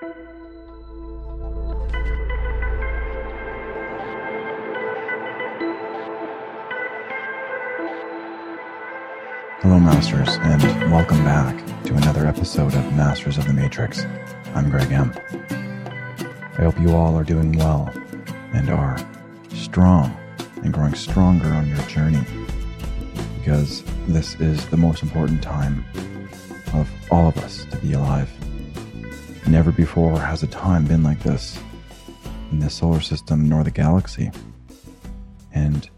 Hello, Masters, and welcome back to another episode of Masters of the Matrix. I'm Greg M. I hope you all are doing well and are strong and growing stronger on your journey because this is the most important time of all of us to be alive. Never before has a time been like this in the solar system nor the galaxy. And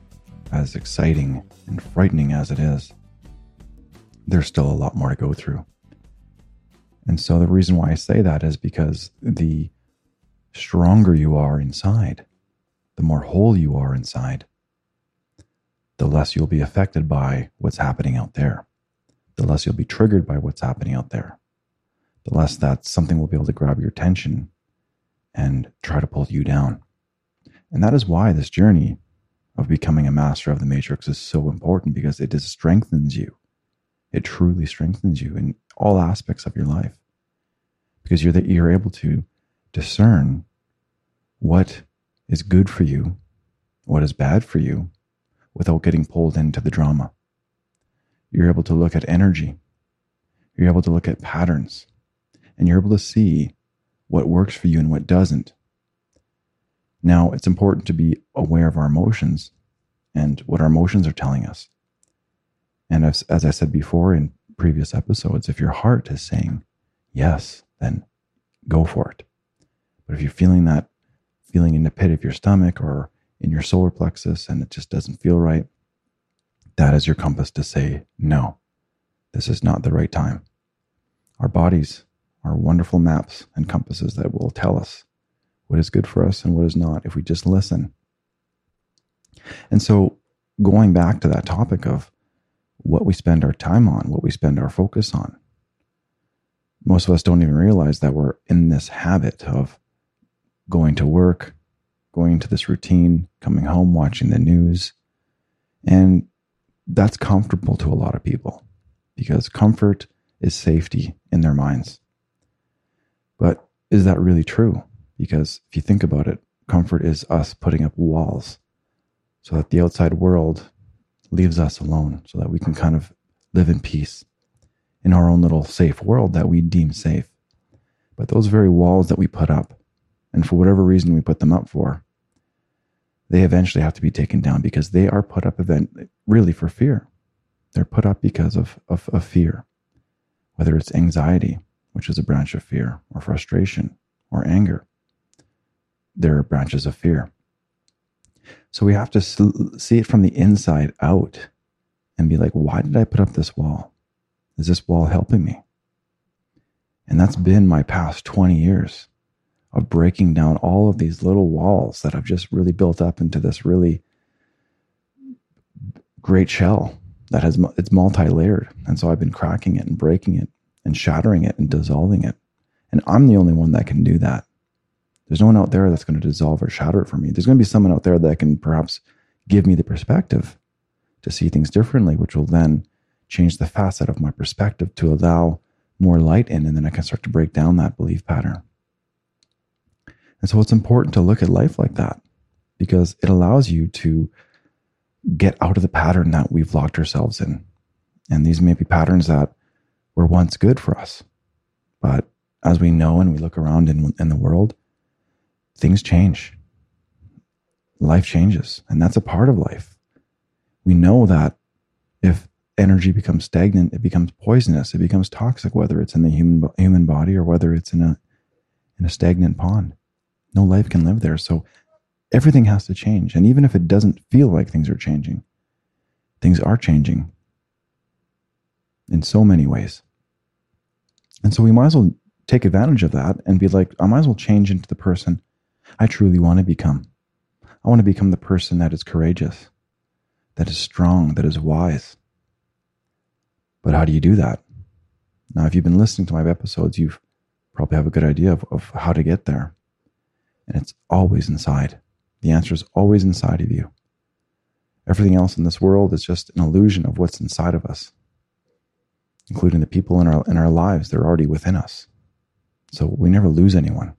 as exciting and frightening as it is, there's still a lot more to go through. And so the reason why I say that is because the stronger you are inside, the more whole you are inside, the less you'll be affected by what's happening out there, the less you'll be triggered by what's happening out there, the less that something will be able to grab your attention and try to pull you down. And that is why this journey of becoming a master of the matrix is so important because it just strengthens you it truly strengthens you in all aspects of your life because you're that you're able to discern what is good for you, what is bad for you, without getting pulled into the drama. You're able to look at energy. You're able to look at patterns and you're able to see what works for you and what doesn't. Now, it's important to be aware of our emotions and what our emotions are telling us. And as, as I said before in previous episodes, if your heart is saying yes, then go for it. But if you're feeling that feeling in the pit of your stomach or in your solar plexus and it just doesn't feel right, that is your compass to say, no, this is not the right time. Our bodies are wonderful maps and compasses that will tell us what is good for us and what is not if we just listen. And so, going back to that topic of what we spend our time on, what we spend our focus on. Most of us don't even realize that we're in this habit of going to work, going to this routine, coming home, watching the news. And that's comfortable to a lot of people because comfort is safety in their minds. But is that really true? Because if you think about it, comfort is us putting up walls so that the outside world leaves us alone so that we can kind of live in peace in our own little safe world that we deem safe. But those very walls that we put up, and for whatever reason we put them up for, they eventually have to be taken down because they are put up event really for fear. They're put up because of, of, of fear, whether it's anxiety, which is a branch of fear, or frustration, or anger. There are branches of fear. So we have to see it from the inside out and be like, why did I put up this wall? Is this wall helping me? And that's been my past 20 years of breaking down all of these little walls that I've just really built up into this really great shell that has it's multi-layered and so i've been cracking it and breaking it and shattering it and dissolving it and i'm the only one that can do that there's no one out there that's going to dissolve or shatter it for me. There's going to be someone out there that can perhaps give me the perspective to see things differently, which will then change the facet of my perspective to allow more light in, and then I can start to break down that belief pattern. And so it's important to look at life like that because it allows you to get out of the pattern that we've locked ourselves in. And these may be patterns that were once good for us. But as we know and we look around in, in the world, things change. Life changes, and that's a part of life. We know that if energy becomes stagnant, it becomes poisonous, it becomes toxic, whether it's in the human human body or whether it's in a in a stagnant pond. No life can live there. So everything has to change. And even if it doesn't feel like things are changing, things are changing in so many ways. And so we might as well take advantage of that and be like, I might as well change into the person I truly want to become. I want to become the person that is courageous, that is strong, that is wise. But how do you do that? Now, if you've been listening to my episodes, you probably have a good idea of, of how to get there. And it's always inside. The answer is always inside of you. Everything else in this world is just an illusion of what's inside of us, including the people in our, in our lives. They're already within us. So we never lose anyone.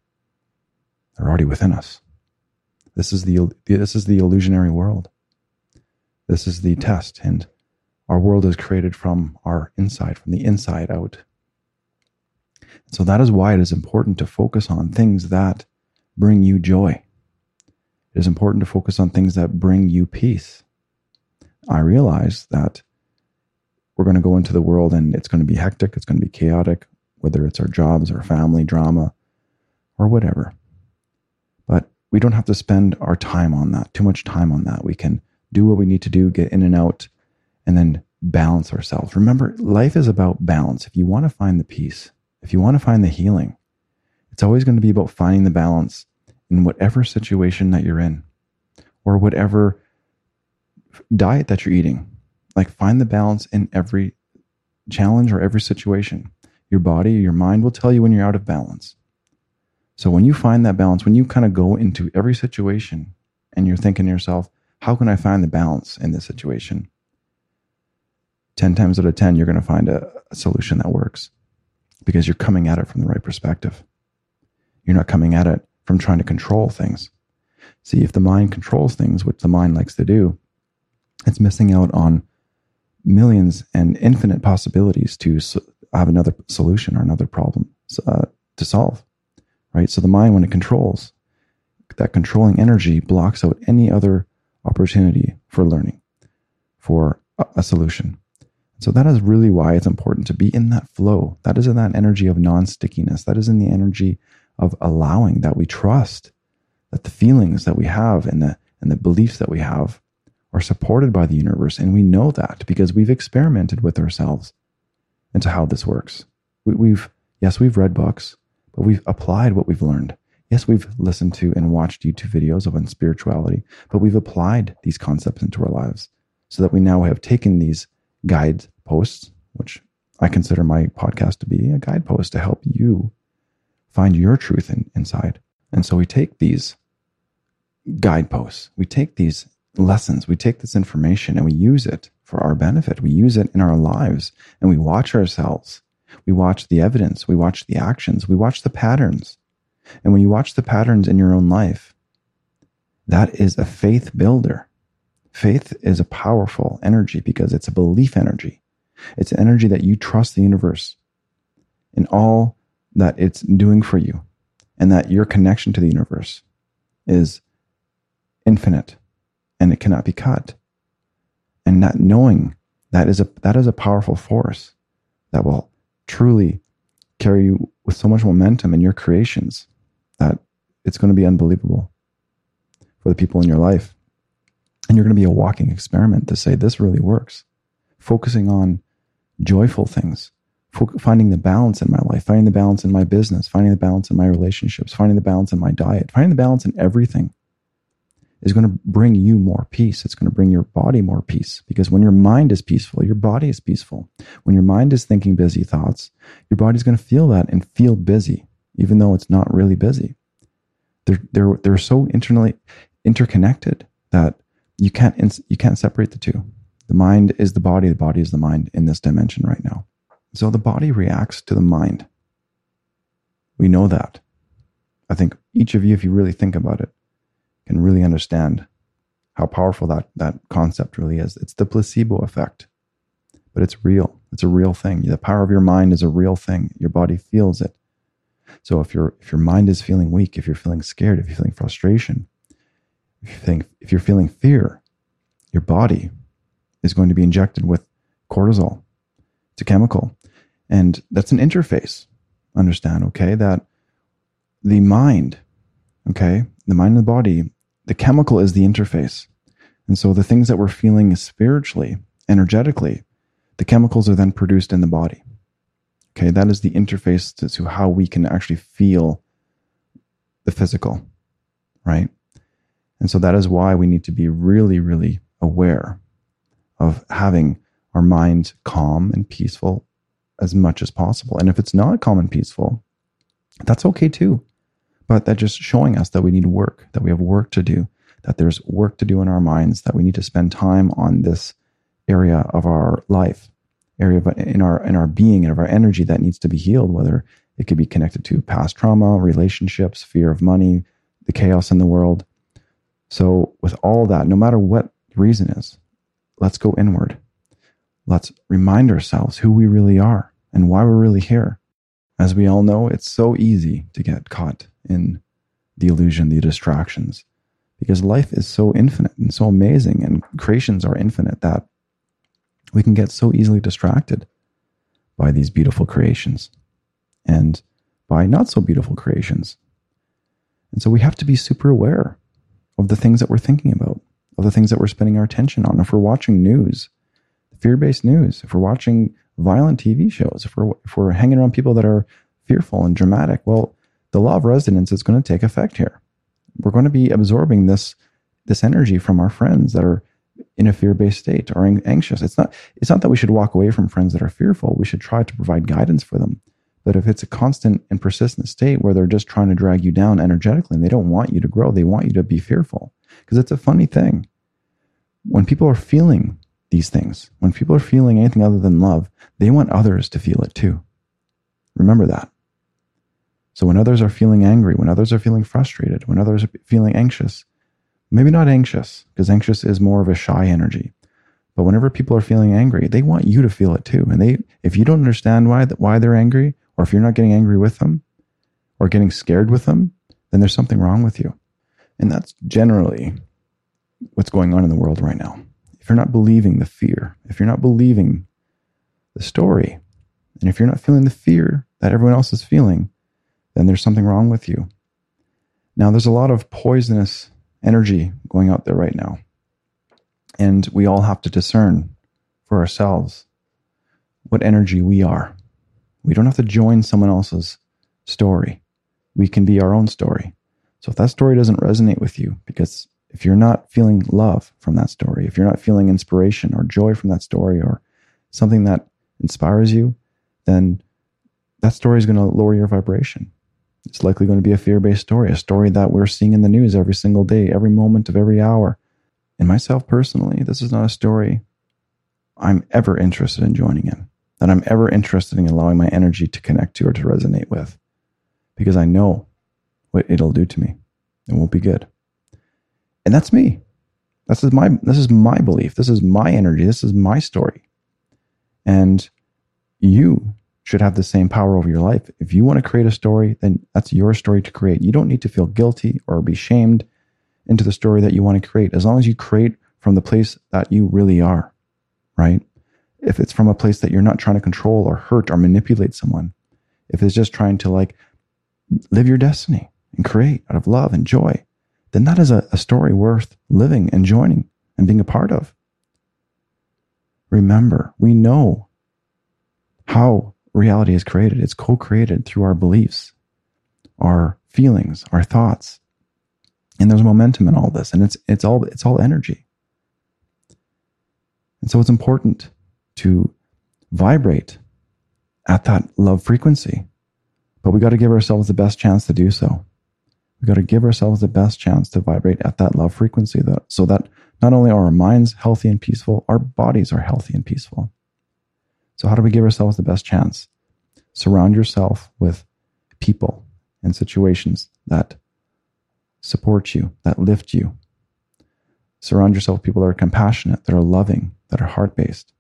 They're already within us. This is the, this is the illusionary world. This is the test. And our world is created from our inside, from the inside out. So that is why it is important to focus on things that bring you joy. It is important to focus on things that bring you peace. I realize that we're going to go into the world and it's going to be hectic, it's going to be chaotic, whether it's our jobs or family drama or whatever. But we don't have to spend our time on that, too much time on that. We can do what we need to do, get in and out, and then balance ourselves. Remember, life is about balance. If you want to find the peace, if you want to find the healing, it's always going to be about finding the balance in whatever situation that you're in or whatever diet that you're eating. Like find the balance in every challenge or every situation. Your body, your mind will tell you when you're out of balance. So when you find that balance, when you kind of go into every situation and you're thinking to yourself, how can I find the balance in this situation? 10 times out of 10, you're going to find a, a solution that works because you're coming at it from the right perspective. You're not coming at it from trying to control things. See, if the mind controls things, which the mind likes to do, it's missing out on millions and infinite possibilities to have another solution or another problem uh, to solve, right? So the mind, when it controls, that controlling energy blocks out any other opportunity for learning, for a, a solution. So that is really why it's important to be in that flow. That is in that energy of non-stickiness. That is in the energy of allowing that we trust that the feelings that we have and the and the beliefs that we have are supported by the universe. And we know that because we've experimented with ourselves into how this works. We, have yes, we've read books, but we've applied what we've learned. Yes, we've listened to and watched YouTube videos of spirituality, but we've applied these concepts into our lives so that we now have taken these guide posts, which I consider my podcast to be a guidepost to help you find your truth in, inside. And so we take these guideposts, we take these lessons, we take this information and we use it for our benefit. We use it in our lives and we watch ourselves. We watch the evidence, we watch the actions, we watch the patterns. And when you watch the patterns in your own life, that is a faith builder. Faith is a powerful energy because it's a belief energy. It's an energy that you trust the universe in all that it's doing for you and that your connection to the universe is infinite and it cannot be cut. And not knowing that is a that is a powerful force that will truly carry you with so much momentum in your creations that it's going to be unbelievable for the people in your life. And you're going to be a walking experiment to say this really works. Focusing on joyful things, finding the balance in my life, finding the balance in my business, finding the balance in my relationships, finding the balance in my diet, finding the balance in everything is going to bring you more peace. It's going to bring your body more peace because when your mind is peaceful, your body is peaceful. When your mind is thinking busy thoughts, your body's going to feel that and feel busy, even though it's not really busy. They're, they're, they're so internally interconnected that you can't, you can't separate the two. The mind is the body, the body is the mind in this dimension right now. So the body reacts to the mind. We know that. I think each of you, if you really think about it, can really understand how powerful that, that concept really is. It's the placebo effect, but it's real. It's a real thing. The power of your mind is a real thing. Your body feels it. So if your if your mind is feeling weak, if you're feeling scared, if you're feeling frustration, if you think if you're feeling fear, your body is going to be injected with cortisol. It's a chemical. And that's an interface. Understand, okay, that the mind, okay, the mind and the body the chemical is the interface. And so the things that we're feeling spiritually, energetically, the chemicals are then produced in the body. Okay, that is the interface to, to how we can actually feel the physical, right? And so that is why we need to be really, really aware of having our minds calm and peaceful as much as possible. And if it's not calm and peaceful, that's okay too but that just showing us that we need work, that we have work to do, that there's work to do in our minds, that we need to spend time on this area of our life, area of, in our in our being and of our energy that needs to be healed, whether It could be connected to past trauma, relationships, fear of money, the chaos in the world. So, with all that, no matter what reason is, let's go inward. Let's remind ourselves who we really are and why we're really here. As we all know, it's so easy to get caught in the illusion, the distractions, because life is so infinite and so amazing, and creations are infinite that we can get so easily distracted by these beautiful creations and by not so beautiful creations. And so we have to be super aware of the things that we're thinking about, of the things that we're spending our attention on. If we're watching news, fear based news, if we're watching violent TV shows, if we're, if we're hanging around people that are fearful and dramatic, well, the law of resonance is going to take effect here. We're going to be absorbing this, this energy from our friends that are in a fear-based state or anxious. It's not, it's not that we should walk away from friends that are fearful. We should try to provide guidance for them. But if it's a constant and persistent state where they're just trying to drag you down energetically and they don't want you to grow, they want you to be fearful. Because it's a funny thing. When people are feeling these things, when people are feeling anything other than love, they want others to feel it too. Remember that. So when others are feeling angry, when others are feeling frustrated, when others are feeling anxious, maybe not anxious, because anxious is more of a shy energy. But whenever people are feeling angry, they want you to feel it too. And they, if you don't understand why, why they're angry, or if you're not getting angry with them or getting scared with them, then there's something wrong with you. And that's generally what's going on in the world right now. If you're not believing the fear, if you're not believing the story, and if you're not feeling the fear that everyone else is feeling, then there's something wrong with you. Now, there's a lot of poisonous energy going out there right now. And we all have to discern for ourselves what energy we are. We don't have to join someone else's story. We can be our own story. So if that story doesn't resonate with you, because if you're not feeling love from that story, if you're not feeling inspiration or joy from that story or something that inspires you, then that story is going to lower your vibration. It's likely going to be a fear based story, a story that we're seeing in the news every single day, every moment of every hour. And myself personally, this is not a story I'm ever interested in joining in that I'm ever interested in allowing my energy to connect to or to resonate with because I know what it'll do to me. It won't be good. And that's me. This is my this is my belief. This is my energy. This is my story. And you should have the same power over your life. If you want to create a story, then that's your story to create. You don't need to feel guilty or be shamed into the story that you want to create as long as you create from the place that you really are, right? if it's from a place that you're not trying to control or hurt or manipulate someone, if it's just trying to like live your destiny and create out of love and joy, then that is a, a story worth living and joining and being a part of. Remember, we know how reality is created. It's co created through our beliefs, our feelings, our thoughts. And there's momentum in all this, and it's, it's, all, it's all energy. And so it's important to vibrate at that love frequency. But we got to give ourselves the best chance to do so. We got to give ourselves the best chance to vibrate at that love frequency that, so that not only are our minds healthy and peaceful, our bodies are healthy and peaceful. So, how do we give ourselves the best chance? Surround yourself with people and situations that support you, that lift you. Surround yourself with people that are compassionate, that are loving, that are heart based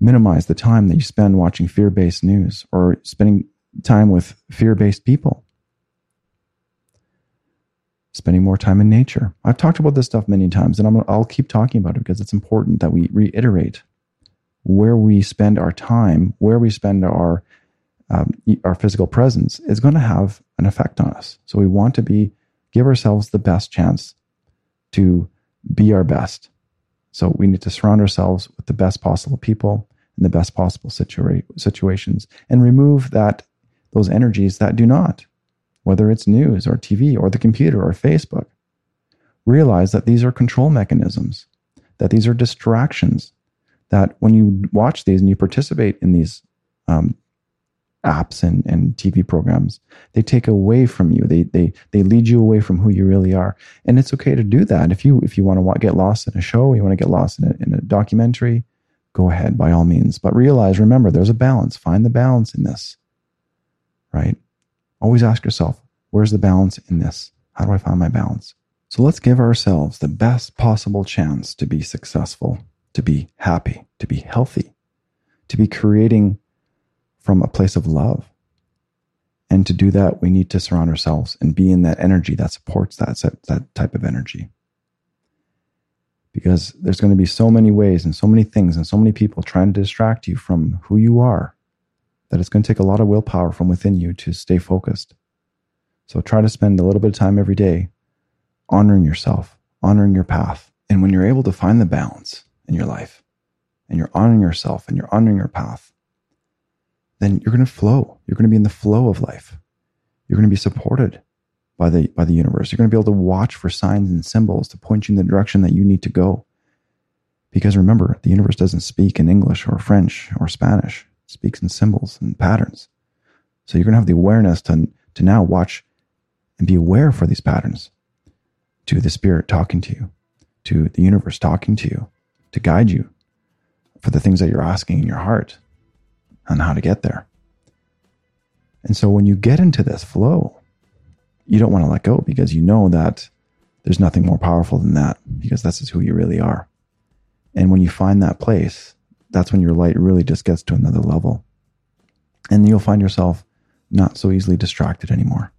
minimize the time that you spend watching fear based news or spending time with fear based people. Spending more time in nature. I've talked about this stuff many times and i will keep talking about it because it's important that we reiterate where we spend our time, where we spend our um, our physical presence is going to have an effect on us. So we want to be give ourselves the best chance to be our best so we need to surround ourselves with the best possible people in the best possible situa- situations and remove that those energies that do not, whether it's news or TV or the computer or Facebook. Realize that these are control mechanisms, that these are distractions, that when you watch these and you participate in these um, apps and, and TV programs. They take away from you. They, they, they lead you away from who you really are. And it's okay to do that. If you, if you want to get lost in a show, you want to get lost in a, in a documentary, go ahead by all means. But realize, remember, there's a balance. Find the balance in this. Always ask yourself, where's the balance in this? How do I find my balance? So let's give ourselves the best possible chance to be successful, to be happy, to be healthy, to be creating from a place of love. And to do that, we need to surround ourselves and be in that energy that supports that, that type of energy. Because there's going to be so many ways and so many things and so many people trying to distract you from who you are that it's going to take a lot of willpower from within you to stay focused. So try to spend a little bit of time every day honoring yourself, honoring your path. And when you're able to find the balance in your life and you're honoring yourself and you're honoring your path, then you're going to flow. You're going to be in the flow of life. You're going to be supported by the, by the universe. You're going to be able to watch for signs and symbols to point you in the direction that you need to go. Because remember, the universe doesn't speak in English or French or Spanish. Speaks in symbols and patterns. So you're going to have the awareness to, to now watch and be aware for these patterns to the spirit talking to you, to the universe talking to you, to guide you for the things that you're asking in your heart on how to get there. And so when you get into this flow, you don't want to let go because you know that there's nothing more powerful than that because this is who you really are. And when you find that place, that's when your light really just gets to another level. And you'll find yourself not so easily distracted anymore.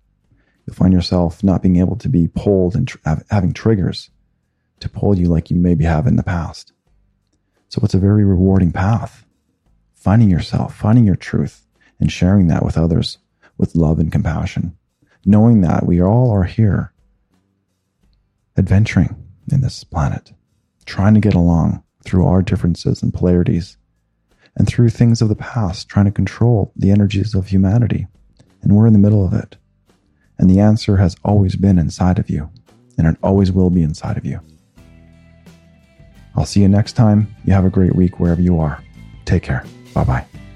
You'll find yourself not being able to be pulled and tr- having triggers to pull you like you maybe have in the past. So it's a very rewarding path. Finding yourself, finding your truth, and sharing that with others with love and compassion. Knowing that we all are here adventuring in this planet, trying to get along through our differences and polarities, and through things of the past, trying to control the energies of humanity. And we're in the middle of it. And the answer has always been inside of you, and it always will be inside of you. I'll see you next time. You have a great week wherever you are. Take care. Bye bye.